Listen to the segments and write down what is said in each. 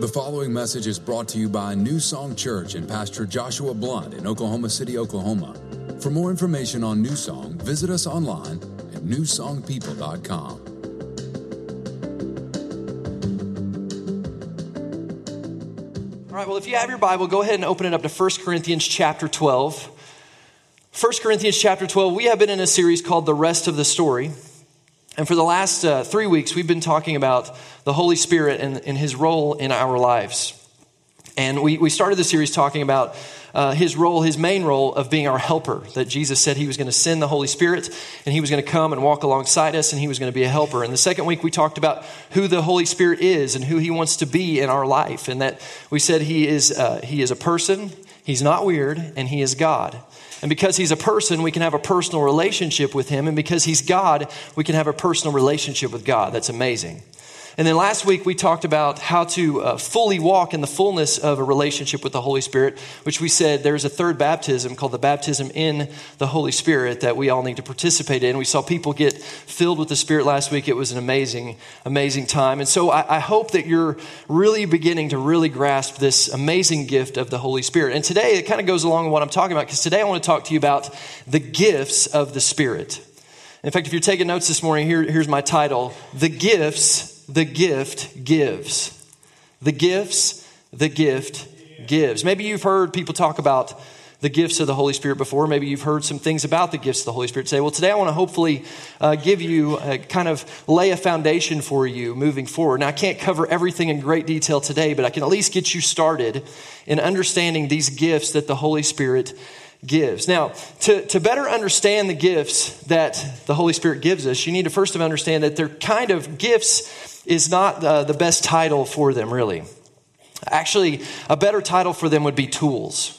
The following message is brought to you by New Song Church and Pastor Joshua Blunt in Oklahoma City, Oklahoma. For more information on New Song, visit us online at newsongpeople.com. All right, well, if you have your Bible, go ahead and open it up to 1 Corinthians chapter 12. 1 Corinthians chapter 12, we have been in a series called The Rest of the Story. And for the last uh, three weeks, we've been talking about the Holy Spirit and, and his role in our lives. And we, we started the series talking about uh, his role, his main role of being our helper. That Jesus said he was going to send the Holy Spirit and he was going to come and walk alongside us and he was going to be a helper. And the second week we talked about who the Holy Spirit is and who he wants to be in our life. And that we said he is, uh, he is a person, he's not weird, and he is God. And because he's a person, we can have a personal relationship with him. And because he's God, we can have a personal relationship with God. That's amazing. And then last week we talked about how to uh, fully walk in the fullness of a relationship with the Holy Spirit, which we said there's a third baptism called the baptism in the Holy Spirit that we all need to participate in. We saw people get filled with the Spirit last week. It was an amazing, amazing time. And so I, I hope that you're really beginning to really grasp this amazing gift of the Holy Spirit. And today it kind of goes along with what I'm talking about because today I want to talk to you about the gifts of the Spirit. In fact, if you're taking notes this morning, here, here's my title The Gifts the gift gives. The gifts, the gift gives. Maybe you've heard people talk about the gifts of the Holy Spirit before. Maybe you've heard some things about the gifts of the Holy Spirit. Say, well, today I want to hopefully uh, give you a, kind of lay a foundation for you moving forward. Now, I can't cover everything in great detail today, but I can at least get you started in understanding these gifts that the Holy Spirit gives. Now, to, to better understand the gifts that the Holy Spirit gives us, you need to first of all understand that they're kind of gifts is not uh, the best title for them, really. Actually, a better title for them would be tools.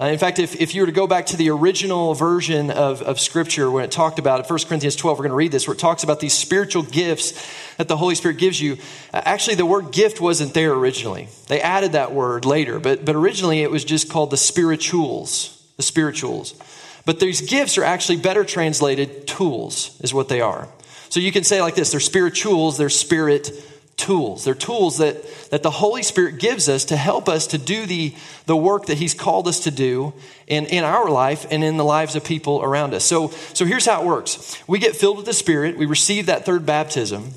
Uh, in fact, if, if you were to go back to the original version of, of Scripture, when it talked about it, 1 Corinthians 12, we're going to read this, where it talks about these spiritual gifts that the Holy Spirit gives you. Uh, actually, the word gift wasn't there originally. They added that word later, but, but originally it was just called the spirituals. The spirituals. But these gifts are actually better translated tools, is what they are. So you can say like this they're spirituals, they're spirit tools. They're tools that, that the Holy Spirit gives us to help us to do the, the work that He's called us to do in, in our life and in the lives of people around us. So, so here's how it works we get filled with the Spirit, we receive that third baptism.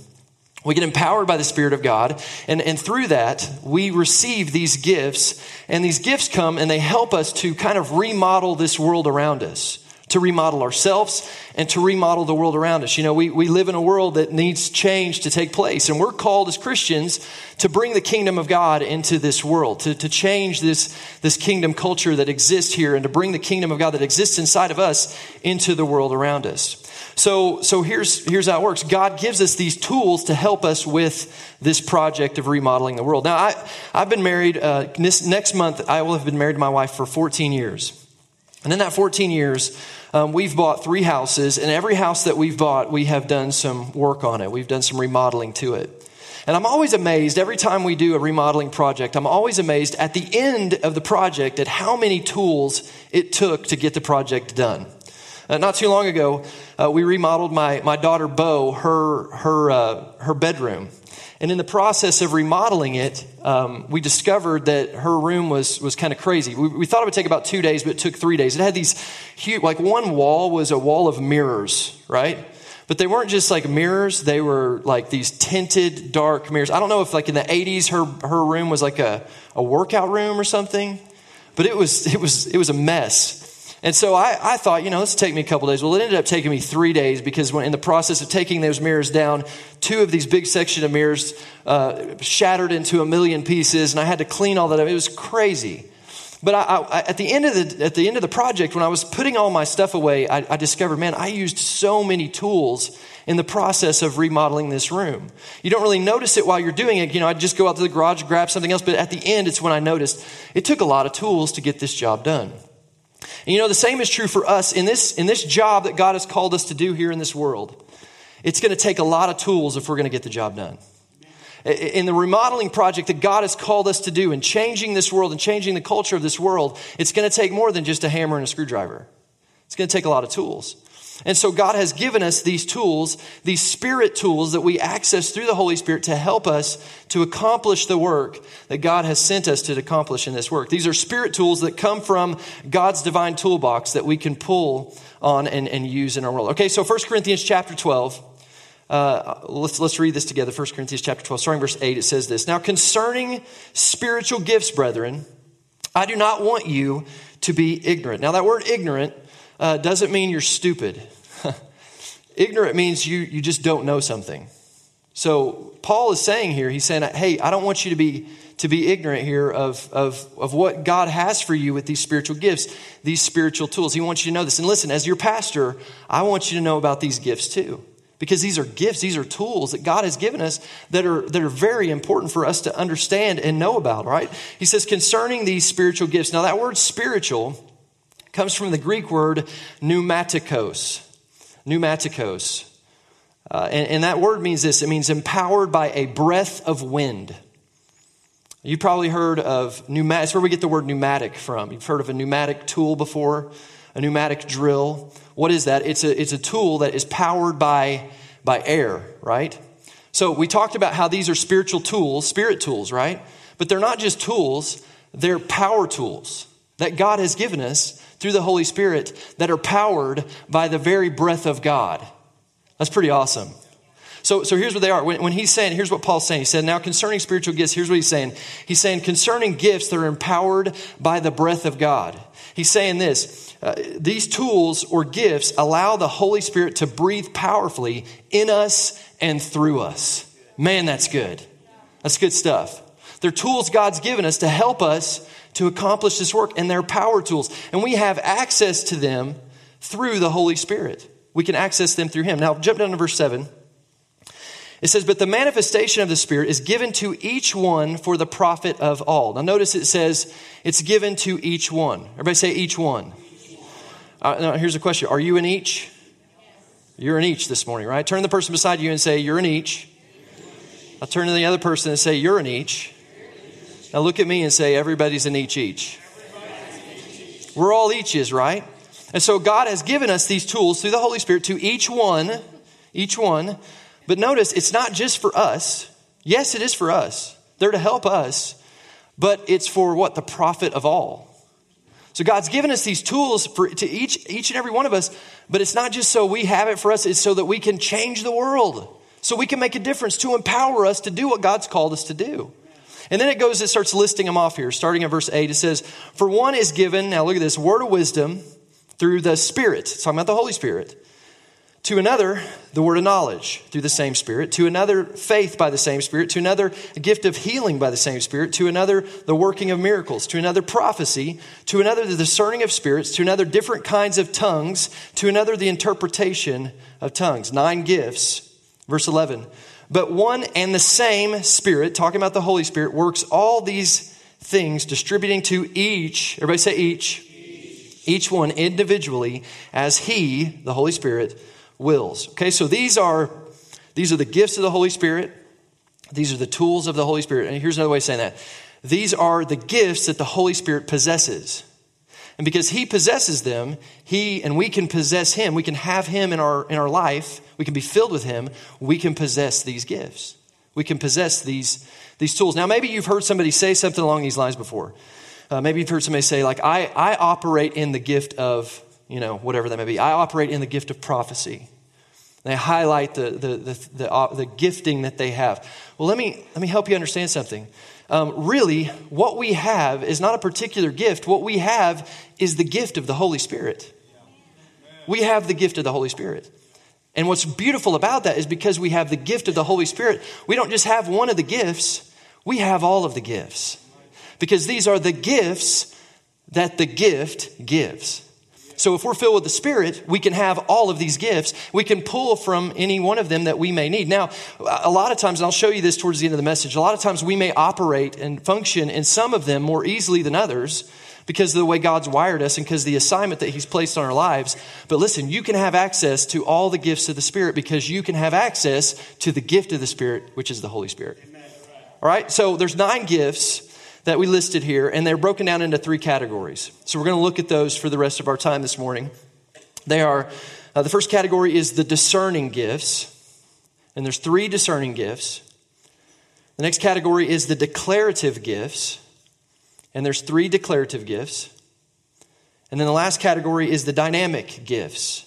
We get empowered by the Spirit of God, and, and through that, we receive these gifts, and these gifts come and they help us to kind of remodel this world around us to remodel ourselves and to remodel the world around us. You know, we, we live in a world that needs change to take place, and we're called as Christians to bring the kingdom of God into this world, to, to change this, this kingdom culture that exists here, and to bring the kingdom of God that exists inside of us into the world around us. So, so here's, here's how it works God gives us these tools to help us with this project of remodeling the world. Now, I, I've been married, uh, this, next month, I will have been married to my wife for 14 years. And in that 14 years, um, we've bought three houses, and every house that we've bought, we have done some work on it. We've done some remodeling to it. And I'm always amazed every time we do a remodeling project, I'm always amazed at the end of the project at how many tools it took to get the project done. Uh, not too long ago, uh, we remodeled my, my daughter Bo, her, her, uh, her bedroom. And in the process of remodeling it, um, we discovered that her room was, was kind of crazy. We, we, thought it would take about two days, but it took three days. It had these huge, like one wall was a wall of mirrors, right? But they weren't just like mirrors, they were like these tinted dark mirrors. I don't know if like in the 80s her, her room was like a, a workout room or something, but it was, it was, it was a mess. And so I, I thought, you know, this will take me a couple days. Well, it ended up taking me three days because when in the process of taking those mirrors down, two of these big section of mirrors uh, shattered into a million pieces, and I had to clean all that up. It was crazy. But I, I, at the end of the at the end of the project, when I was putting all my stuff away, I, I discovered, man, I used so many tools in the process of remodeling this room. You don't really notice it while you're doing it. You know, I'd just go out to the garage, grab something else, but at the end, it's when I noticed it took a lot of tools to get this job done. And you know, the same is true for us in this, in this job that God has called us to do here in this world. It's going to take a lot of tools if we're going to get the job done. In the remodeling project that God has called us to do and changing this world and changing the culture of this world, it's going to take more than just a hammer and a screwdriver. It's going to take a lot of tools. And so God has given us these tools, these spirit tools that we access through the Holy Spirit to help us to accomplish the work that God has sent us to accomplish in this work. These are spirit tools that come from God's divine toolbox that we can pull on and, and use in our world. Okay, so 1 Corinthians chapter 12. Uh, let's, let's read this together. 1 Corinthians chapter 12, starting verse 8, it says this. Now, concerning spiritual gifts, brethren, I do not want you to be ignorant. Now, that word ignorant uh, doesn't mean you're stupid. ignorant means you, you just don't know something. So, Paul is saying here, he's saying, hey, I don't want you to be to be ignorant here of, of, of what God has for you with these spiritual gifts, these spiritual tools. He wants you to know this. And listen, as your pastor, I want you to know about these gifts too. Because these are gifts, these are tools that God has given us that are, that are very important for us to understand and know about, right? He says, concerning these spiritual gifts. Now, that word spiritual comes from the Greek word pneumatikos. Pneumatikos. Uh, and, and that word means this it means empowered by a breath of wind. You've probably heard of pneumatic, that's where we get the word pneumatic from. You've heard of a pneumatic tool before, a pneumatic drill. What is that? It's a, it's a tool that is powered by, by air, right? So we talked about how these are spiritual tools, spirit tools, right? But they're not just tools, they're power tools that God has given us through the Holy Spirit that are powered by the very breath of God. That's pretty awesome. So, so here's what they are. When, when, he's saying, here's what Paul's saying. He said, now concerning spiritual gifts, here's what he's saying. He's saying, concerning gifts that are empowered by the breath of God. He's saying this uh, these tools or gifts allow the Holy Spirit to breathe powerfully in us and through us. Man, that's good. That's good stuff. They're tools God's given us to help us to accomplish this work, and they're power tools. And we have access to them through the Holy Spirit. We can access them through Him. Now, jump down to verse 7. It says, But the manifestation of the Spirit is given to each one for the profit of all. Now, notice it says it's given to each one. Everybody say each one. Uh, now, here's a question Are you in each? You're in each this morning, right? Turn the person beside you and say, You're in each. I'll turn to the other person and say, You're in each. Now look at me and say, Everybody's an each each. We're all eaches, right? And so God has given us these tools through the Holy Spirit to each one, each one but notice, it's not just for us. Yes, it is for us. They're to help us, but it's for what? The profit of all. So God's given us these tools for to each each and every one of us, but it's not just so we have it for us, it's so that we can change the world. So we can make a difference to empower us to do what God's called us to do. And then it goes, it starts listing them off here, starting at verse 8. It says, For one is given, now look at this, word of wisdom through the Spirit. Talking about the Holy Spirit. To another, the word of knowledge through the same Spirit. To another, faith by the same Spirit. To another, a gift of healing by the same Spirit. To another, the working of miracles. To another, prophecy. To another, the discerning of spirits. To another, different kinds of tongues. To another, the interpretation of tongues. Nine gifts. Verse 11. But one and the same Spirit, talking about the Holy Spirit, works all these things, distributing to each, everybody say each, each, each one individually, as He, the Holy Spirit, wills. Okay, so these are these are the gifts of the Holy Spirit. These are the tools of the Holy Spirit. And here's another way of saying that. These are the gifts that the Holy Spirit possesses. And because he possesses them, he and we can possess him, we can have him in our in our life, we can be filled with him, we can possess these gifts. We can possess these these tools. Now maybe you've heard somebody say something along these lines before. Uh, maybe you've heard somebody say like I I operate in the gift of you know, whatever that may be. I operate in the gift of prophecy. They highlight the, the, the, the, uh, the gifting that they have. Well, let me, let me help you understand something. Um, really, what we have is not a particular gift. What we have is the gift of the Holy Spirit. We have the gift of the Holy Spirit. And what's beautiful about that is because we have the gift of the Holy Spirit, we don't just have one of the gifts, we have all of the gifts. Because these are the gifts that the gift gives. So if we're filled with the Spirit, we can have all of these gifts. We can pull from any one of them that we may need. Now, a lot of times, and I'll show you this towards the end of the message, a lot of times we may operate and function in some of them more easily than others because of the way God's wired us and because the assignment that He's placed on our lives. But listen, you can have access to all the gifts of the Spirit because you can have access to the gift of the Spirit, which is the Holy Spirit. All right, so there's nine gifts that we listed here, and they're broken down into three categories. So we're going to look at those for the rest of our time this morning. They are Uh, the first category is the discerning gifts, and there's three discerning gifts. The next category is the declarative gifts, and there's three declarative gifts. And then the last category is the dynamic gifts.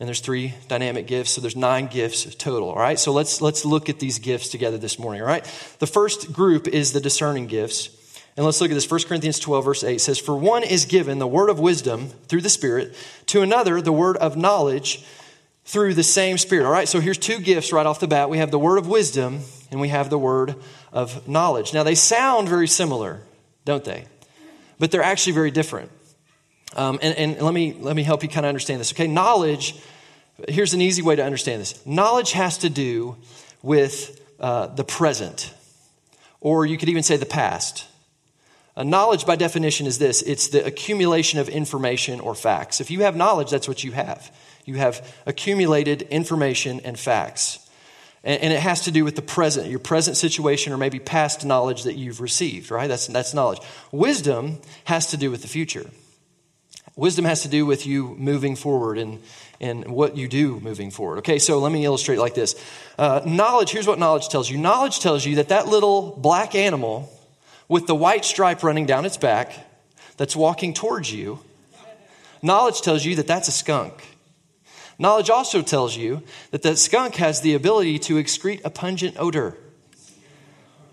And there's three dynamic gifts, so there's nine gifts total. All right, so let's let's look at these gifts together this morning. All right, the first group is the discerning gifts, and let's look at this. 1 Corinthians 12, verse 8 says, "For one is given the word of wisdom through the Spirit; to another the word of knowledge through the same Spirit." All right, so here's two gifts right off the bat. We have the word of wisdom, and we have the word of knowledge. Now they sound very similar, don't they? But they're actually very different. Um, and, and let me let me help you kind of understand this. Okay, knowledge here's an easy way to understand this knowledge has to do with uh, the present, or you could even say the past. Uh, knowledge, by definition, is this it's the accumulation of information or facts. If you have knowledge, that's what you have. You have accumulated information and facts. And, and it has to do with the present, your present situation, or maybe past knowledge that you've received, right? That's, that's knowledge. Wisdom has to do with the future. Wisdom has to do with you moving forward and, and what you do moving forward. Okay, so let me illustrate like this. Uh, knowledge, here's what knowledge tells you knowledge tells you that that little black animal with the white stripe running down its back that's walking towards you, knowledge tells you that that's a skunk. Knowledge also tells you that that skunk has the ability to excrete a pungent odor.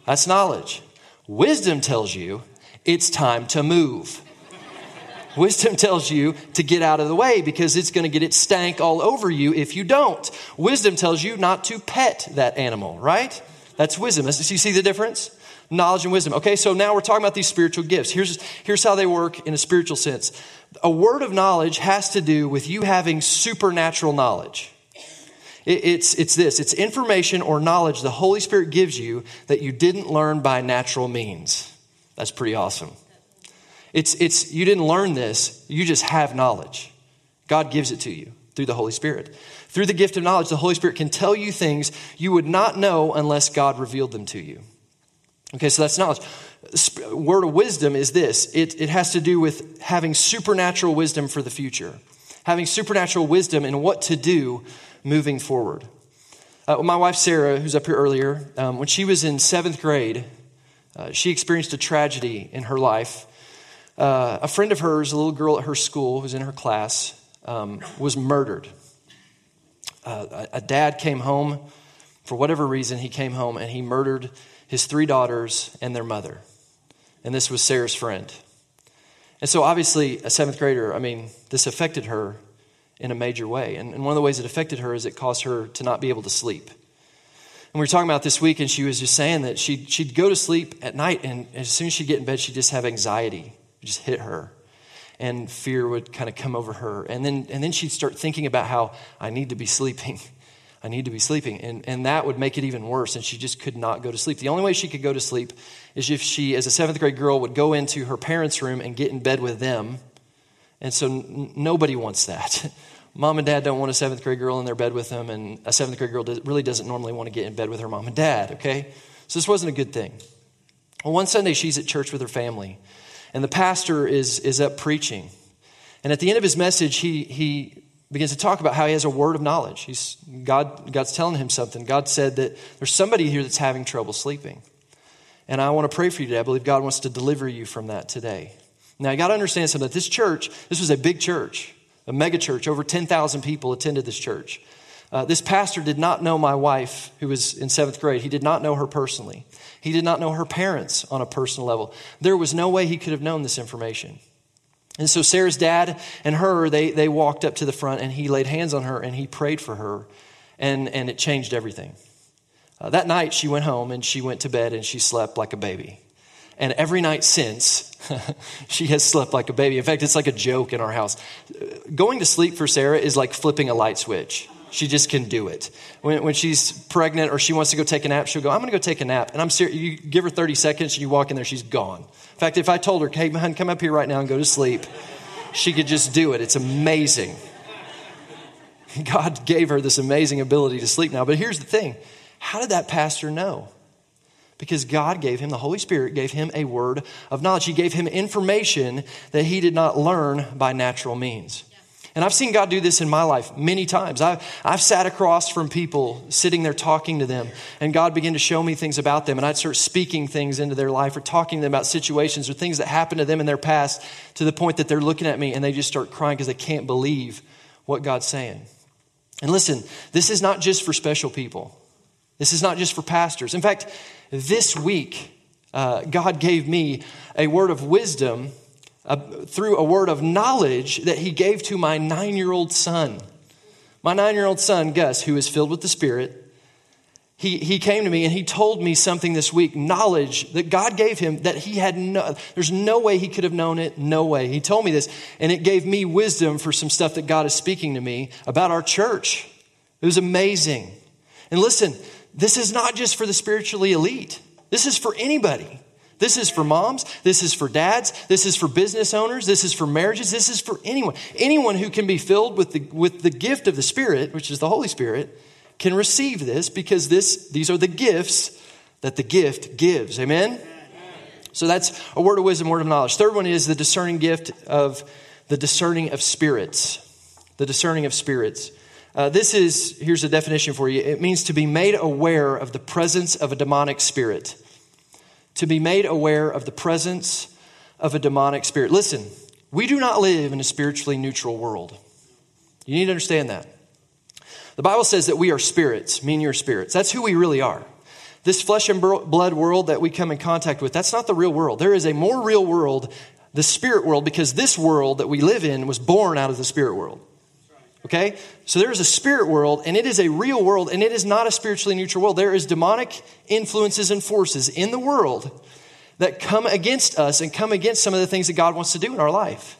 That's knowledge. Wisdom tells you it's time to move. Wisdom tells you to get out of the way because it's going to get its stank all over you if you don't. Wisdom tells you not to pet that animal, right? That's wisdom. Do you see the difference? Knowledge and wisdom. Okay, so now we're talking about these spiritual gifts. Here's, here's how they work in a spiritual sense. A word of knowledge has to do with you having supernatural knowledge. It, it's, it's this it's information or knowledge the Holy Spirit gives you that you didn't learn by natural means. That's pretty awesome. It's, it's, you didn't learn this, you just have knowledge. God gives it to you through the Holy Spirit. Through the gift of knowledge, the Holy Spirit can tell you things you would not know unless God revealed them to you. Okay, so that's knowledge. Word of wisdom is this it, it has to do with having supernatural wisdom for the future, having supernatural wisdom in what to do moving forward. Uh, my wife, Sarah, who's up here earlier, um, when she was in seventh grade, uh, she experienced a tragedy in her life uh, a friend of hers, a little girl at her school who's in her class, um, was murdered. Uh, a, a dad came home, for whatever reason, he came home and he murdered his three daughters and their mother. And this was Sarah's friend. And so, obviously, a seventh grader, I mean, this affected her in a major way. And, and one of the ways it affected her is it caused her to not be able to sleep. And we were talking about this week, and she was just saying that she'd, she'd go to sleep at night, and as soon as she'd get in bed, she'd just have anxiety just hit her. And fear would kind of come over her. And then and then she'd start thinking about how i need to be sleeping. I need to be sleeping. And, and that would make it even worse and she just could not go to sleep. The only way she could go to sleep is if she as a seventh grade girl would go into her parents room and get in bed with them. And so n- nobody wants that. Mom and dad don't want a seventh grade girl in their bed with them and a seventh grade girl does, really doesn't normally want to get in bed with her mom and dad okay? So this wasn't a good thing. Well one sunday she's at church with her family and the pastor is, is up preaching. And at the end of his message, he, he begins to talk about how he has a word of knowledge. He's, God, God's telling him something. God said that there's somebody here that's having trouble sleeping. And I want to pray for you today. I believe God wants to deliver you from that today. Now, you got to understand something. This church, this was a big church, a mega church. Over 10,000 people attended this church. Uh, this pastor did not know my wife, who was in seventh grade. He did not know her personally. He did not know her parents on a personal level. There was no way he could have known this information. And so Sarah's dad and her, they, they walked up to the front and he laid hands on her and he prayed for her, and, and it changed everything. Uh, that night, she went home and she went to bed and she slept like a baby. And every night since, she has slept like a baby. In fact, it's like a joke in our house. Going to sleep for Sarah is like flipping a light switch. She just can do it. When, when she's pregnant or she wants to go take a nap, she'll go, I'm going to go take a nap. And I'm serious. You give her 30 seconds and you walk in there, she's gone. In fact, if I told her, hey, man, come up here right now and go to sleep, she could just do it. It's amazing. God gave her this amazing ability to sleep now. But here's the thing how did that pastor know? Because God gave him, the Holy Spirit gave him a word of knowledge. He gave him information that he did not learn by natural means. And I've seen God do this in my life many times. I've, I've sat across from people, sitting there talking to them, and God began to show me things about them. And I'd start speaking things into their life or talking to them about situations or things that happened to them in their past to the point that they're looking at me and they just start crying because they can't believe what God's saying. And listen, this is not just for special people, this is not just for pastors. In fact, this week, uh, God gave me a word of wisdom through a word of knowledge that He gave to my nine year old son. My nine year old son, Gus, who is filled with the Spirit, he, he came to me and he told me something this week knowledge that God gave him that he had no, there's no way he could have known it, no way. He told me this, and it gave me wisdom for some stuff that God is speaking to me about our church. It was amazing. And listen, this is not just for the spiritually elite, this is for anybody. This is for moms. This is for dads. This is for business owners. This is for marriages. This is for anyone. Anyone who can be filled with the, with the gift of the Spirit, which is the Holy Spirit, can receive this because this, these are the gifts that the gift gives. Amen? So that's a word of wisdom, word of knowledge. Third one is the discerning gift of the discerning of spirits. The discerning of spirits. Uh, this is, here's a definition for you it means to be made aware of the presence of a demonic spirit. To be made aware of the presence of a demonic spirit. Listen, we do not live in a spiritually neutral world. You need to understand that. The Bible says that we are spirits, mean you're spirits. That's who we really are. This flesh and blood world that we come in contact with, that's not the real world. There is a more real world, the spirit world, because this world that we live in was born out of the spirit world. Okay? So there is a spirit world, and it is a real world, and it is not a spiritually neutral world. There is demonic influences and forces in the world that come against us and come against some of the things that God wants to do in our life.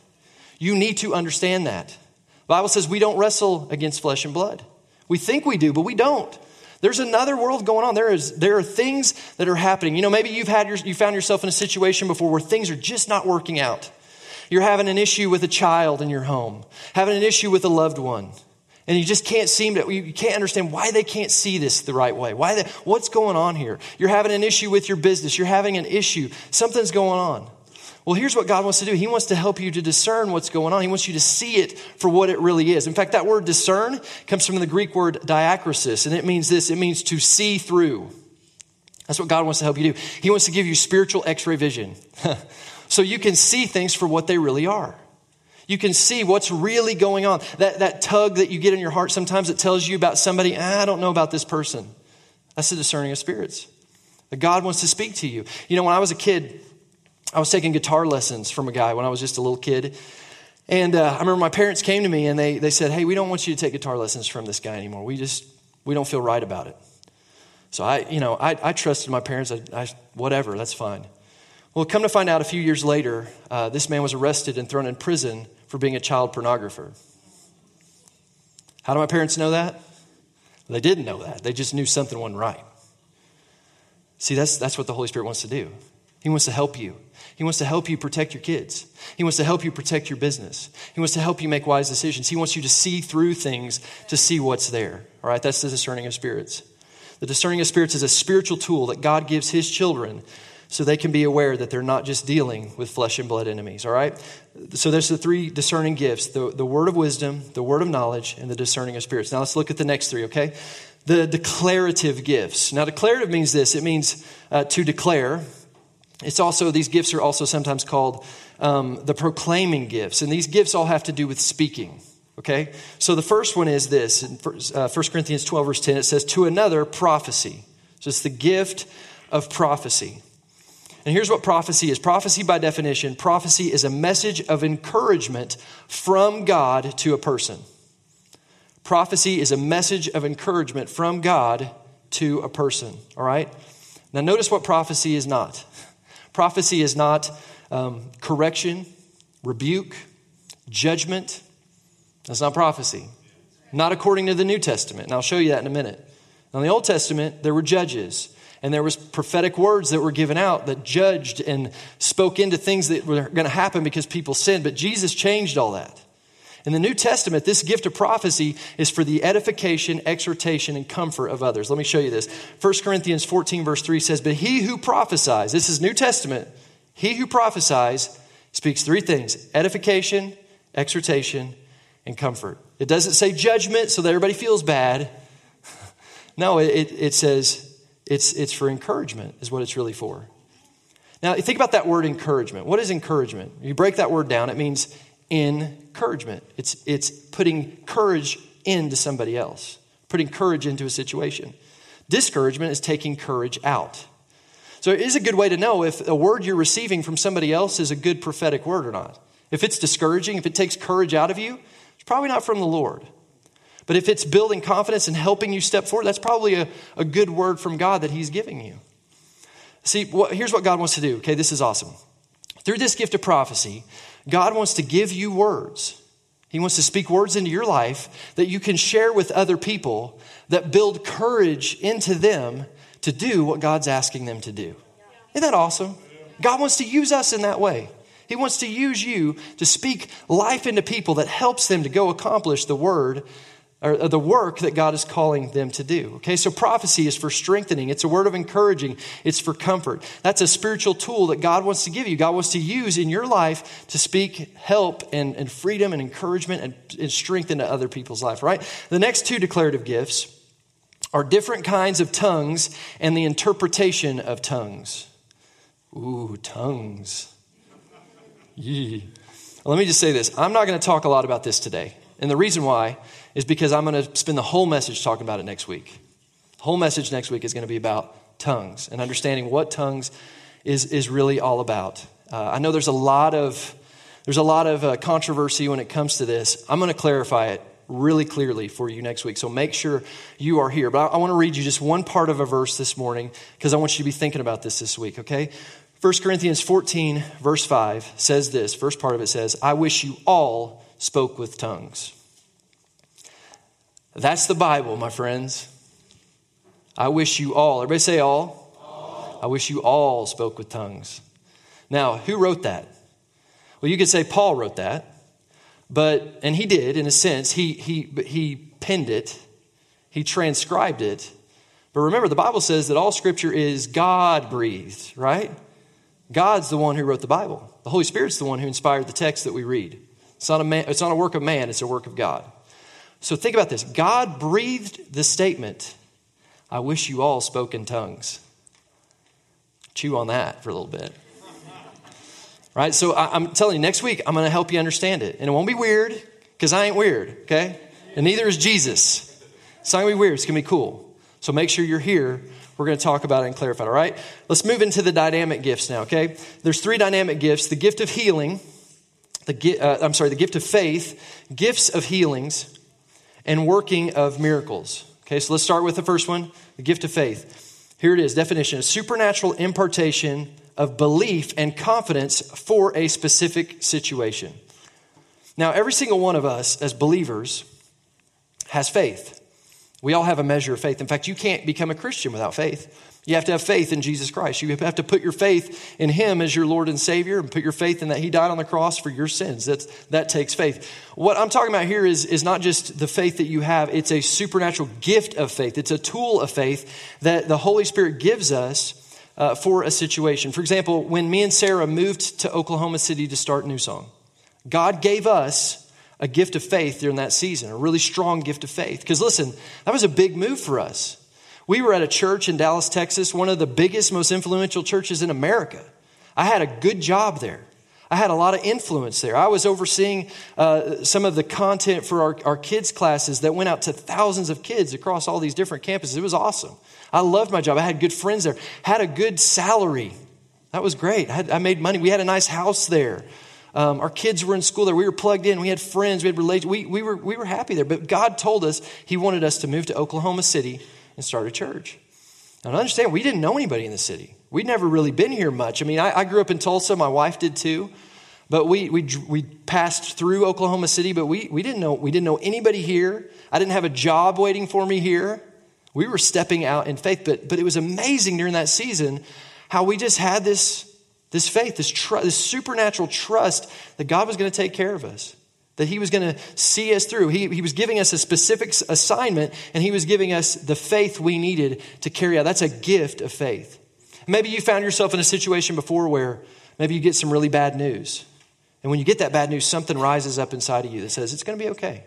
You need to understand that. The Bible says we don't wrestle against flesh and blood. We think we do, but we don't. There's another world going on. There, is, there are things that are happening. You know, maybe you've had your, you found yourself in a situation before where things are just not working out. You're having an issue with a child in your home, having an issue with a loved one, and you just can't seem to, you can't understand why they can't see this the right way. Why they, what's going on here? You're having an issue with your business. You're having an issue. Something's going on. Well, here's what God wants to do He wants to help you to discern what's going on. He wants you to see it for what it really is. In fact, that word discern comes from the Greek word diakrisis, and it means this it means to see through. That's what God wants to help you do. He wants to give you spiritual x ray vision so you can see things for what they really are. You can see what's really going on. That, that tug that you get in your heart sometimes it tells you about somebody, ah, I don't know about this person. That's the discerning of spirits. God wants to speak to you. You know, when I was a kid, I was taking guitar lessons from a guy when I was just a little kid. And uh, I remember my parents came to me and they, they said, Hey, we don't want you to take guitar lessons from this guy anymore. We just, we don't feel right about it. So I, you know, I, I trusted my parents. I, I, whatever, that's fine. Well, come to find out a few years later, uh, this man was arrested and thrown in prison for being a child pornographer. How do my parents know that? They didn't know that. They just knew something wasn't right. See, that's, that's what the Holy Spirit wants to do. He wants to help you. He wants to help you protect your kids. He wants to help you protect your business. He wants to help you make wise decisions. He wants you to see through things to see what's there. All right, that's the discerning of spirits. The discerning of spirits is a spiritual tool that God gives his children so they can be aware that they're not just dealing with flesh and blood enemies. All right? So there's the three discerning gifts the, the word of wisdom, the word of knowledge, and the discerning of spirits. Now let's look at the next three, okay? The declarative gifts. Now, declarative means this it means uh, to declare it's also, these gifts are also sometimes called um, the proclaiming gifts. And these gifts all have to do with speaking. Okay? So the first one is this in 1 uh, Corinthians 12, verse 10, it says, To another, prophecy. So it's the gift of prophecy. And here's what prophecy is prophecy, by definition, prophecy is a message of encouragement from God to a person. Prophecy is a message of encouragement from God to a person. All right? Now, notice what prophecy is not. Prophecy is not um, correction, rebuke, judgment. That's not prophecy. Not according to the New Testament. And I'll show you that in a minute. Now, in the Old Testament, there were judges and there was prophetic words that were given out that judged and spoke into things that were going to happen because people sinned but jesus changed all that in the new testament this gift of prophecy is for the edification exhortation and comfort of others let me show you this 1 corinthians 14 verse 3 says but he who prophesies this is new testament he who prophesies speaks three things edification exhortation and comfort. It doesn't say judgment so that everybody feels bad. no, it, it says it's, it's for encouragement, is what it's really for. Now, think about that word encouragement. What is encouragement? You break that word down, it means encouragement. It's, it's putting courage into somebody else, putting courage into a situation. Discouragement is taking courage out. So it is a good way to know if a word you're receiving from somebody else is a good prophetic word or not. If it's discouraging, if it takes courage out of you, it's probably not from the Lord. But if it's building confidence and helping you step forward, that's probably a, a good word from God that He's giving you. See, what, here's what God wants to do. Okay, this is awesome. Through this gift of prophecy, God wants to give you words. He wants to speak words into your life that you can share with other people that build courage into them to do what God's asking them to do. Isn't that awesome? God wants to use us in that way. He wants to use you to speak life into people that helps them to go accomplish the word or uh, the work that God is calling them to do. Okay, so prophecy is for strengthening, it's a word of encouraging, it's for comfort. That's a spiritual tool that God wants to give you. God wants to use in your life to speak help and, and freedom and encouragement and, and strength into other people's life, right? The next two declarative gifts are different kinds of tongues and the interpretation of tongues. Ooh, tongues. Yee. Let me just say this I'm not going to talk a lot about this today. And the reason why is because I'm going to spend the whole message talking about it next week. The whole message next week is going to be about tongues and understanding what tongues is, is really all about. Uh, I know there's a lot of there's a lot of uh, controversy when it comes to this. I'm going to clarify it really clearly for you next week. So make sure you are here. But I, I want to read you just one part of a verse this morning because I want you to be thinking about this this week, okay? 1 Corinthians 14, verse 5 says this. First part of it says, I wish you all spoke with tongues. That's the Bible, my friends. I wish you all, everybody say all. all. I wish you all spoke with tongues. Now, who wrote that? Well, you could say Paul wrote that. But, and he did in a sense, he, he, he penned it, he transcribed it. But remember, the Bible says that all scripture is God breathed, right? God's the one who wrote the Bible. The Holy Spirit's the one who inspired the text that we read. It's not a, man, it's not a work of man, it's a work of God. So think about this God breathed the statement, I wish you all spoke in tongues. Chew on that for a little bit. Right? So I, am telling you, next week I'm going to help you understand it. And it won't be weird because I ain't weird, okay? And neither is Jesus. It's not going to be weird, it's going to be cool. So make sure you're here. We're going to talk about it and clarify it, all right? Let's move into the dynamic gifts now, okay? There's three dynamic gifts the gift of healing, the, uh, I'm sorry, the gift of faith, gifts of healings, and working of miracles. Okay, so let's start with the first one the gift of faith. Here it is definition a supernatural impartation of belief and confidence for a specific situation. Now, every single one of us as believers has faith. We all have a measure of faith. In fact, you can't become a Christian without faith. You have to have faith in Jesus Christ. You have to put your faith in Him as your Lord and Savior and put your faith in that He died on the cross for your sins. That's, that takes faith. What I'm talking about here is, is not just the faith that you have, it's a supernatural gift of faith. It's a tool of faith that the Holy Spirit gives us uh, for a situation. For example, when me and Sarah moved to Oklahoma City to start New Song, God gave us a gift of faith during that season, a really strong gift of faith. Because listen, that was a big move for us. We were at a church in Dallas, Texas, one of the biggest, most influential churches in America. I had a good job there. I had a lot of influence there. I was overseeing uh, some of the content for our, our kids' classes that went out to thousands of kids across all these different campuses. It was awesome. I loved my job. I had good friends there, had a good salary. That was great. I, had, I made money. We had a nice house there. Um, our kids were in school there. We were plugged in. We had friends. We had relations. We, we, were, we were happy there. But God told us He wanted us to move to Oklahoma City and start a church. Now, understand, we didn't know anybody in the city. We'd never really been here much. I mean, I, I grew up in Tulsa. My wife did too. But we, we, we passed through Oklahoma City, but we, we, didn't know, we didn't know anybody here. I didn't have a job waiting for me here. We were stepping out in faith. But, but it was amazing during that season how we just had this, this faith, this, tr- this supernatural trust that God was going to take care of us that he was going to see us through. He, he was giving us a specific assignment, and he was giving us the faith we needed to carry out. That's a gift of faith. Maybe you found yourself in a situation before where maybe you get some really bad news. And when you get that bad news, something rises up inside of you that says, it's going to be okay.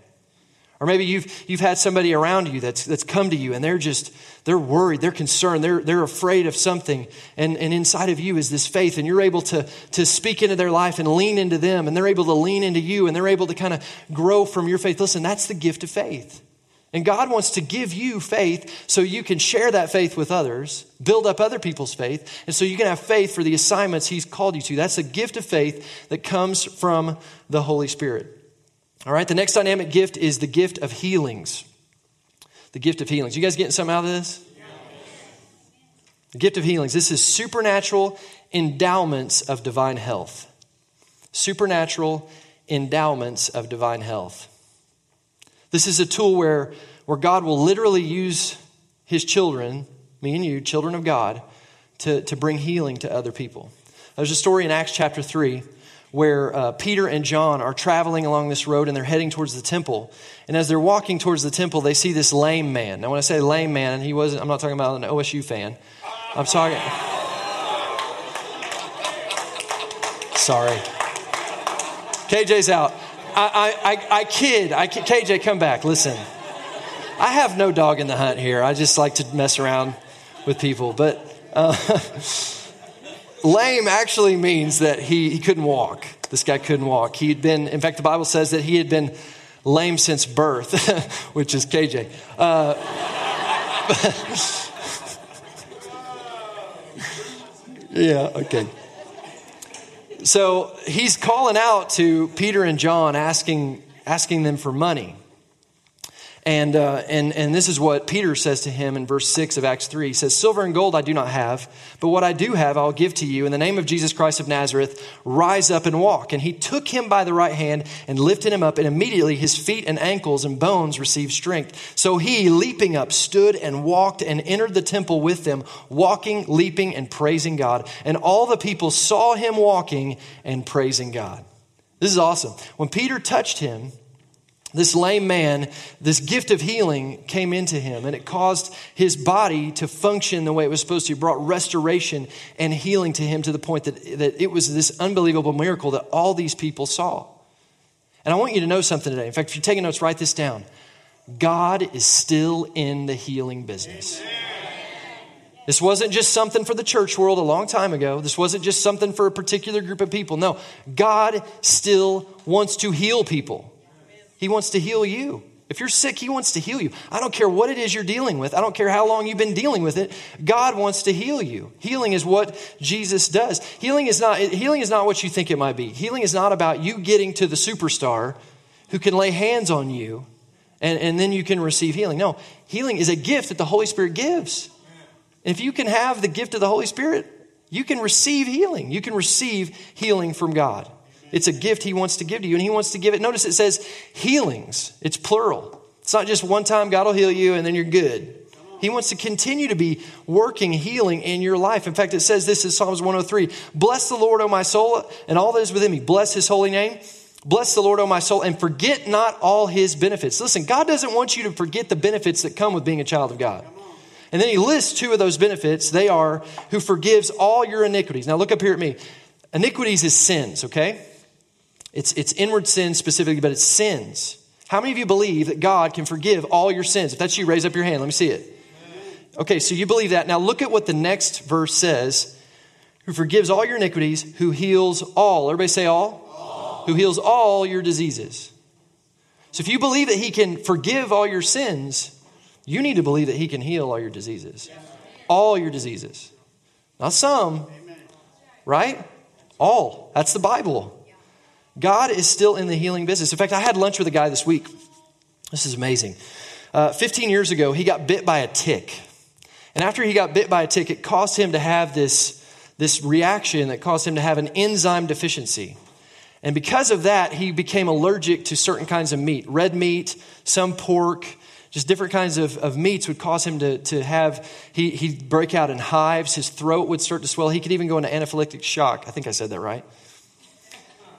Or maybe you've, you've had somebody around you that's, that's come to you and they're just, they're worried, they're concerned, they're, they're afraid of something. And, and inside of you is this faith, and you're able to, to speak into their life and lean into them, and they're able to lean into you, and they're able to kind of grow from your faith. Listen, that's the gift of faith. And God wants to give you faith so you can share that faith with others, build up other people's faith, and so you can have faith for the assignments He's called you to. That's a gift of faith that comes from the Holy Spirit. All right, the next dynamic gift is the gift of healings. The gift of healings. You guys getting something out of this? The gift of healings. This is supernatural endowments of divine health. Supernatural endowments of divine health. This is a tool where, where God will literally use his children, me and you, children of God, to, to bring healing to other people. There's a story in Acts chapter 3 where uh, Peter and John are traveling along this road and they're heading towards the temple. And as they're walking towards the temple, they see this lame man. Now, when I say lame man, he wasn't, I'm not talking about an OSU fan. I'm sorry. Sorry. KJ's out. I, I, I, kid. I, KJ, come back. Listen. I have no dog in the hunt here. I just like to mess around with people. But uh, lame actually means that he, he couldn't walk. This guy couldn't walk. He had been, in fact, the Bible says that he had been lame since birth, which is KJ. Uh, yeah, okay. So he's calling out to Peter and John, asking, asking them for money. And, uh, and, and this is what Peter says to him in verse 6 of Acts 3. He says, Silver and gold I do not have, but what I do have I'll give to you. In the name of Jesus Christ of Nazareth, rise up and walk. And he took him by the right hand and lifted him up, and immediately his feet and ankles and bones received strength. So he, leaping up, stood and walked and entered the temple with them, walking, leaping, and praising God. And all the people saw him walking and praising God. This is awesome. When Peter touched him, this lame man, this gift of healing came into him, and it caused his body to function the way it was supposed to. It brought restoration and healing to him to the point that, that it was this unbelievable miracle that all these people saw. And I want you to know something today. In fact, if you're taking notes, write this down. God is still in the healing business. This wasn't just something for the church world a long time ago. This wasn't just something for a particular group of people. No, God still wants to heal people. He wants to heal you. If you're sick, He wants to heal you. I don't care what it is you're dealing with. I don't care how long you've been dealing with it. God wants to heal you. Healing is what Jesus does. Healing is not, healing is not what you think it might be. Healing is not about you getting to the superstar who can lay hands on you and, and then you can receive healing. No, healing is a gift that the Holy Spirit gives. If you can have the gift of the Holy Spirit, you can receive healing. You can receive healing from God. It's a gift He wants to give to you, and He wants to give it. Notice it says healings, it's plural. It's not just one time God will heal you and then you're good. He wants to continue to be working healing in your life. In fact, it says this in Psalms 103 Bless the Lord, O my soul, and all that is within me. Bless His holy name. Bless the Lord, O my soul, and forget not all His benefits. Listen, God doesn't want you to forget the benefits that come with being a child of God. And then He lists two of those benefits. They are who forgives all your iniquities. Now, look up here at me. Iniquities is sins, okay? It's, it's inward sin specifically, but it's sins. How many of you believe that God can forgive all your sins? If that's you, raise up your hand. Let me see it. Okay, so you believe that. Now look at what the next verse says who forgives all your iniquities, who heals all. Everybody say all? all. Who heals all your diseases. So if you believe that he can forgive all your sins, you need to believe that he can heal all your diseases. All your diseases. Not some, right? All. That's the Bible. God is still in the healing business. In fact, I had lunch with a guy this week. This is amazing. Uh, 15 years ago, he got bit by a tick. And after he got bit by a tick, it caused him to have this, this reaction that caused him to have an enzyme deficiency. And because of that, he became allergic to certain kinds of meat red meat, some pork, just different kinds of, of meats would cause him to, to have, he, he'd break out in hives, his throat would start to swell. He could even go into anaphylactic shock. I think I said that right.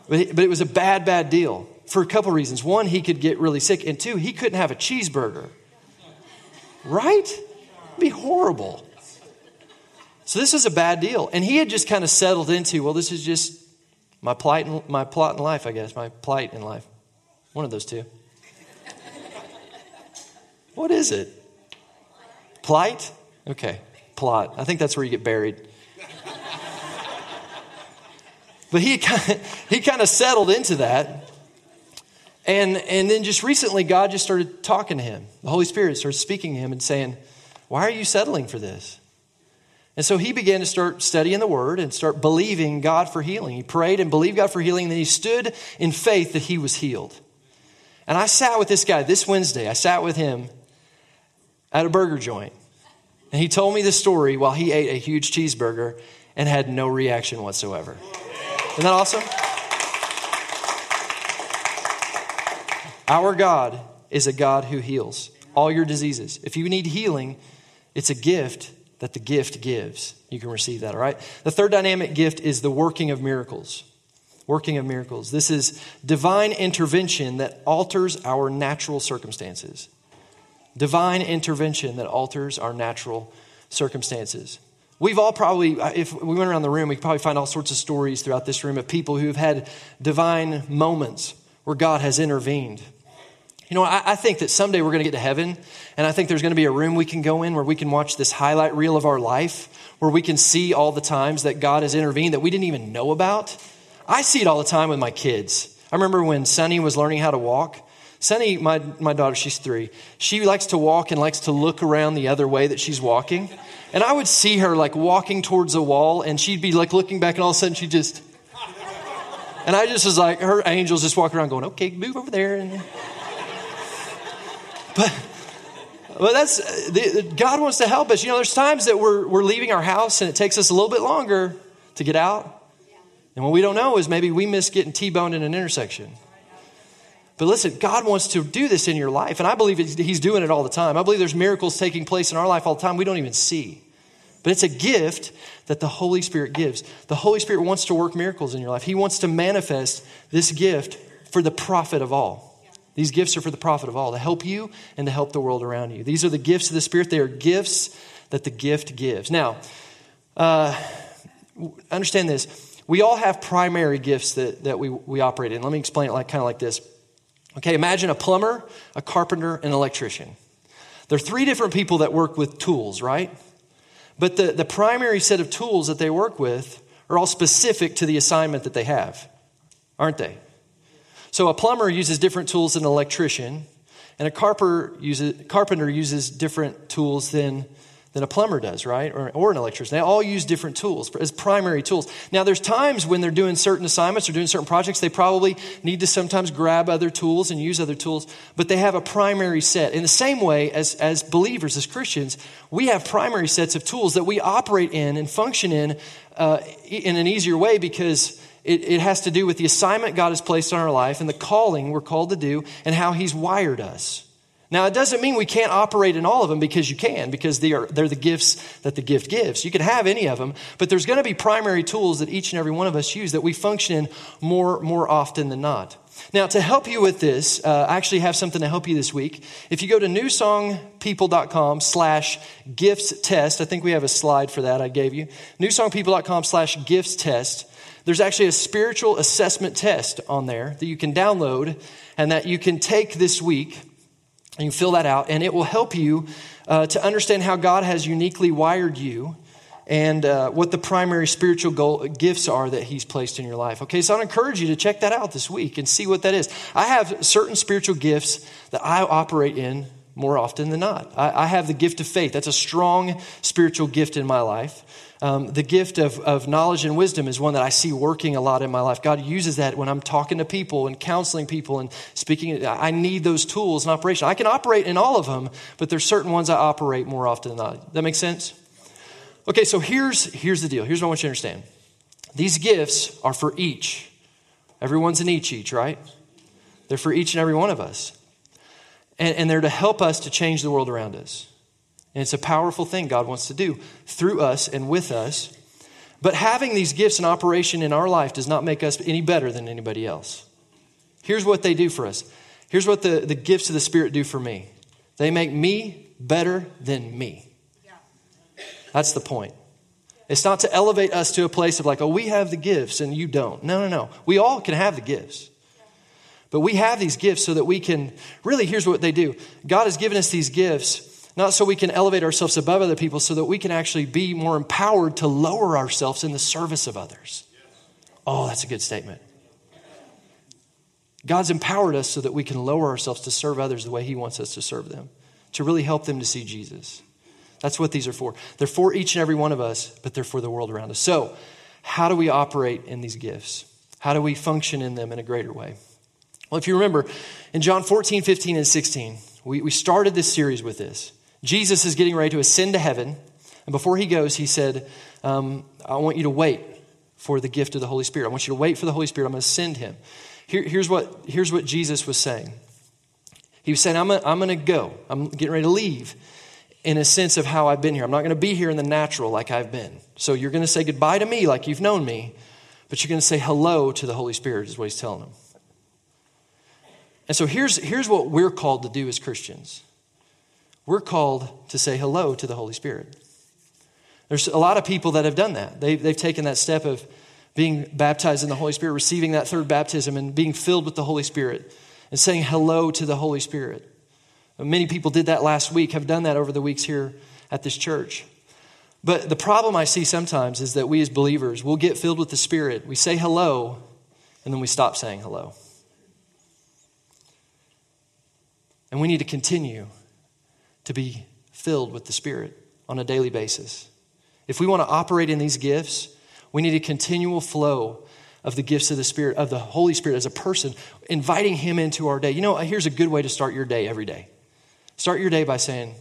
But, it was a bad, bad deal for a couple reasons. One, he could get really sick, and two, he couldn't have a cheeseburger. Right? It'd be horrible. So this was a bad deal. And he had just kind of settled into, well, this is just My plight, in, my plot in life, I guess. My plight in life. One of those two. what is it? Plight? Okay, plot. I think that's where you get buried. But he he kind of settled into that. And, and then just recently, God just started talking to him. The Holy Spirit started speaking to him and saying, Why are you settling for this? And so he began to start studying the word and start believing God for healing. He prayed and believed God for healing, and then he stood in faith that he was healed. And I sat with this guy this Wednesday. I sat with him at a burger joint. And he told me the story while he ate a huge cheeseburger and had no reaction whatsoever. Isn't that awesome? Our God is a God who heals all your diseases. If you need healing, it's a gift that the gift gives. You can receive that, all right? The third dynamic gift is the working of miracles. Working of miracles. This is divine intervention that alters our natural circumstances. Divine intervention that alters our natural circumstances. We've all probably, uh, if we went around the room, we could probably find all sorts of stories throughout this room of people who have had divine moments where God has intervened. You know, I, I think that someday we're going to get to heaven, and I think there's going to be a room we can go in where we can watch this highlight reel of our life, where we can see all the times that God has intervened that we didn't even know about. I see it all the time with my kids. I remember when Sunny was learning how to walk. Sunny, my, my daughter, she's three. She likes to walk and likes to look around the other way that she's walking. And I would see her like walking towards a wall, and she'd be like looking back, and all of a sudden she just. And I just was like, her angels just walking around going, okay, move over there. And but, but that's, God wants to help us. You know, there's times that we're, we're leaving our house and it takes us a little bit longer to get out. And what we don't know is maybe we miss getting T boned in an intersection. But listen, God wants to do this in your life. And I believe He's doing it all the time. I believe there's miracles taking place in our life all the time we don't even see. But it's a gift that the Holy Spirit gives. The Holy Spirit wants to work miracles in your life, He wants to manifest this gift for the profit of all. These gifts are for the profit of all, to help you and to help the world around you. These are the gifts of the Spirit. They are gifts that the gift gives. Now, uh, understand this. We all have primary gifts that, that we, we operate in. Let me explain it like kind of like this. Okay, imagine a plumber, a carpenter, and an electrician. There are three different people that work with tools, right? But the, the primary set of tools that they work with are all specific to the assignment that they have, aren't they? So a plumber uses different tools than an electrician, and a carpenter uses, carpenter uses different tools than, than a plumber does, right? Or, or an electrician. They all use different tools as primary tools. Now, there's times when they're doing certain assignments or doing certain projects, they probably need to sometimes grab other tools and use other tools, but they have a primary set. In the same way as, as believers, as Christians, we have primary sets of tools that we operate in and function in uh, in an easier way because it, it has to do with the assignment God has placed on our life and the calling we're called to do and how He's wired us. Now, it doesn't mean we can't operate in all of them because you can, because they are, they're the gifts that the gift gives. You can have any of them, but there's going to be primary tools that each and every one of us use that we function in more, more often than not. Now, to help you with this, uh, I actually have something to help you this week. If you go to newsongpeople.com slash gifts test, I think we have a slide for that I gave you. newsongpeople.com slash gifts test. There's actually a spiritual assessment test on there that you can download and that you can take this week. And you fill that out, and it will help you uh, to understand how God has uniquely wired you and uh, what the primary spiritual goal, gifts are that He's placed in your life. Okay, so I'd encourage you to check that out this week and see what that is. I have certain spiritual gifts that I operate in more often than not. I, I have the gift of faith, that's a strong spiritual gift in my life. Um, the gift of, of knowledge and wisdom is one that I see working a lot in my life. God uses that when I'm talking to people and counseling people and speaking. I need those tools in operation. I can operate in all of them, but there's certain ones I operate more often than not. That makes sense? Okay, so here's, here's the deal. Here's what I want you to understand. These gifts are for each. Everyone's an each, each, right? They're for each and every one of us. And, and they're to help us to change the world around us. And it's a powerful thing God wants to do through us and with us. But having these gifts in operation in our life does not make us any better than anybody else. Here's what they do for us. Here's what the, the gifts of the Spirit do for me they make me better than me. That's the point. It's not to elevate us to a place of like, oh, we have the gifts and you don't. No, no, no. We all can have the gifts. But we have these gifts so that we can, really, here's what they do God has given us these gifts not so we can elevate ourselves above other people, so that we can actually be more empowered to lower ourselves in the service of others. Oh, that's a good statement. God's empowered us so that we can lower ourselves to serve others the way He wants us to serve them, to really help them to see Jesus. That's what these are for. They're for each and every one of us, but they're for the world around us. So, how do we operate in these gifts? How do we function in them in a greater way? Well, if you remember, in John 14, 15, and 16, we, we started this series with this. Jesus is getting ready to ascend to heaven. And before he goes, he said, um, I want you to wait for the gift of the Holy Spirit. I want you to wait for the Holy Spirit. I'm going to send him. Here, here's, what, here's what Jesus was saying He was saying, I'm, a, I'm going to go. I'm getting ready to leave in a sense of how I've been here. I'm not going to be here in the natural like I've been. So you're going to say goodbye to me like you've known me, but you're going to say hello to the Holy Spirit, is what he's telling them. And so here's, here's what we're called to do as Christians we're called to say hello to the Holy Spirit. There's a lot of people that have done that. They've, they've taken that step of being baptized in the Holy Spirit, receiving that third baptism, and being filled with the Holy Spirit, and saying hello to the Holy Spirit. Many people did that last week, have done that over the weeks here at this church. But the problem I see sometimes is that we as believers will get filled with the Spirit. We say hello, and then we stop saying hello. And we need to continue to be filled with the Spirit on a daily basis. If we want to operate in these gifts, we need a continual flow of the gifts of the Spirit, of the Holy Spirit as a person, inviting Him into our day. You know, uh, here's a good way to start your day every day. Start your day by saying,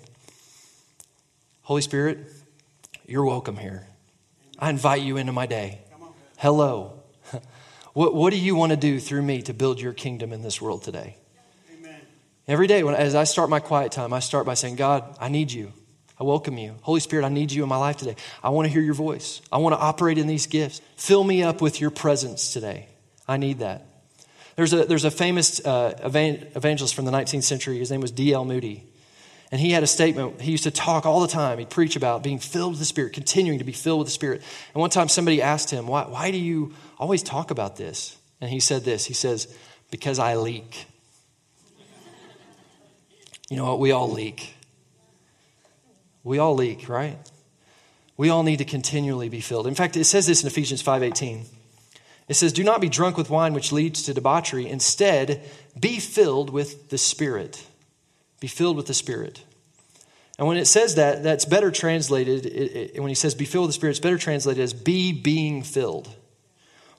Holy Spirit, you're welcome here. I invite you into my day. Hello. What, what do you want to do through me to build your kingdom in this world today? Every day, when, as I start my quiet time, I start by saying, God, I need you. I welcome you. Holy Spirit, I need you in my life today. I want to hear your voice. I want to operate in these gifts. Fill me up with your presence today. I need that. There's a, there's a famous uh, evangelist from the 19th century. His name was D.L. Moody. And he had a statement. He used to talk all the time. He'd preach about being filled with the Spirit, continuing to be filled with the Spirit. And one time somebody asked him, Why, why do you always talk about this? And he said this He says, Because I leak. You know what? We all leak. We all leak, right? We all need to continually be filled. In fact, it says this in Ephesians 5:18. It says, "Do not be drunk with wine which leads to debauchery, instead be filled with the Spirit." Be filled with the Spirit. And when it says that, that's better translated, it, it, when he says be filled with the Spirit, it's better translated as be being filled,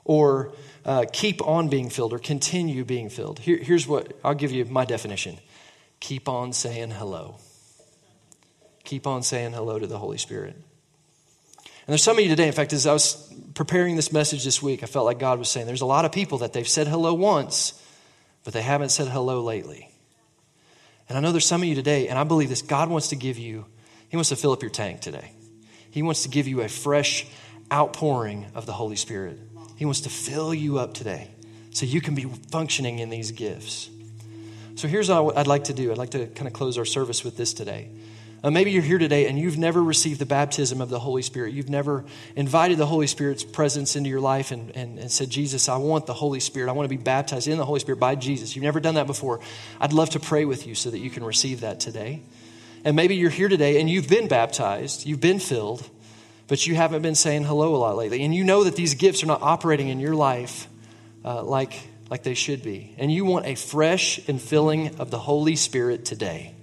or uh, keep on being filled, or continue being filled. Here, here's what I'll give you my definition keep on saying hello. Keep on saying hello to the Holy Spirit. And there's some of you today, in fact, as I was preparing this message this week, I felt like God was saying there's a lot of people that they've said hello once, but they haven't said hello lately. And I know there's some of you today, and I believe this God wants to give you, He wants to fill up your tank today. He wants to give you a fresh outpouring of the Holy Spirit. He wants to fill you up today so you can be functioning in these gifts. So here's what I'd like to do I'd like to kind of close our service with this today. Uh, maybe you're here today and you've never received the baptism of the Holy Spirit. You've never invited the Holy Spirit's presence into your life and, and, and said, Jesus, I want the Holy Spirit. I want to be baptized in the Holy Spirit by Jesus. You've never done that before. I'd love to pray with you so that you can receive that today. And maybe you're here today and you've been baptized, you've been filled, but you haven't been saying hello a lot lately. And you know that these gifts are not operating in your life uh, like, like they should be. And you want a fresh infilling of the Holy Spirit today.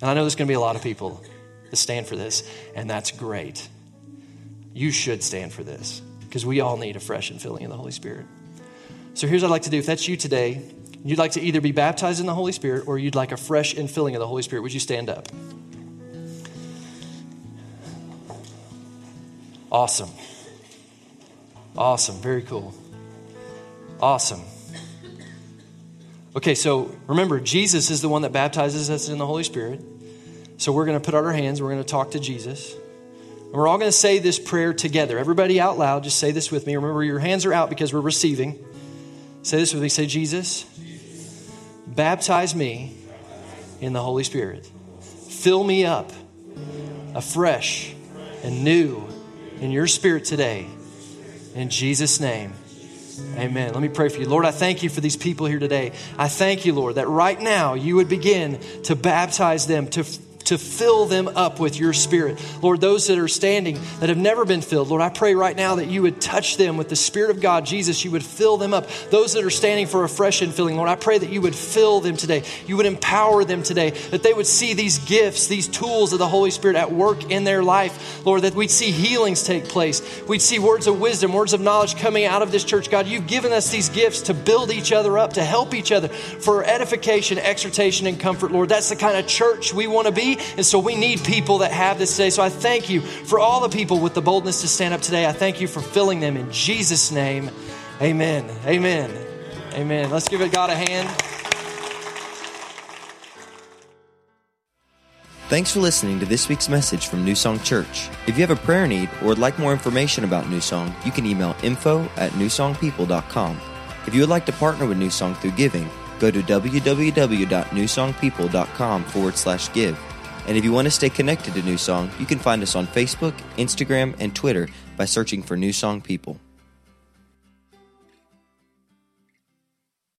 And I know there's going to be a lot of people that stand for this, and that's great. You should stand for this because we all need a fresh infilling in the Holy Spirit. So here's what I'd like to do. If that's you today, you'd like to either be baptized in the Holy Spirit or you'd like a fresh infilling of the Holy Spirit, would you stand up? Awesome. Awesome. Very cool. Awesome. Okay, so remember, Jesus is the one that baptizes us in the Holy Spirit. So we're going to put out our hands, we're going to talk to Jesus. And we're all going to say this prayer together. Everybody out loud, just say this with me. Remember, your hands are out because we're receiving. Say this with me. Say, Jesus, baptize me in the Holy Spirit. Fill me up afresh and new in your spirit today. In Jesus' name. Amen. Let me pray for you. Lord, I thank you for these people here today. I thank you, Lord, that right now you would begin to baptize them, to to fill them up with your spirit. Lord, those that are standing that have never been filled, Lord, I pray right now that you would touch them with the Spirit of God. Jesus, you would fill them up. Those that are standing for a fresh infilling, Lord, I pray that you would fill them today. You would empower them today, that they would see these gifts, these tools of the Holy Spirit at work in their life. Lord, that we'd see healings take place. We'd see words of wisdom, words of knowledge coming out of this church. God, you've given us these gifts to build each other up, to help each other for edification, exhortation, and comfort, Lord. That's the kind of church we want to be. And so we need people that have this today. So I thank you for all the people with the boldness to stand up today. I thank you for filling them in Jesus' name. Amen. Amen. Amen. Let's give it God a hand. Thanks for listening to this week's message from New Song Church. If you have a prayer need or would like more information about New Song, you can email info at newsongpeople.com. If you would like to partner with New Song through giving, go to www.newsongpeople.com forward slash give. And if you want to stay connected to New Song, you can find us on Facebook, Instagram, and Twitter by searching for New Song People.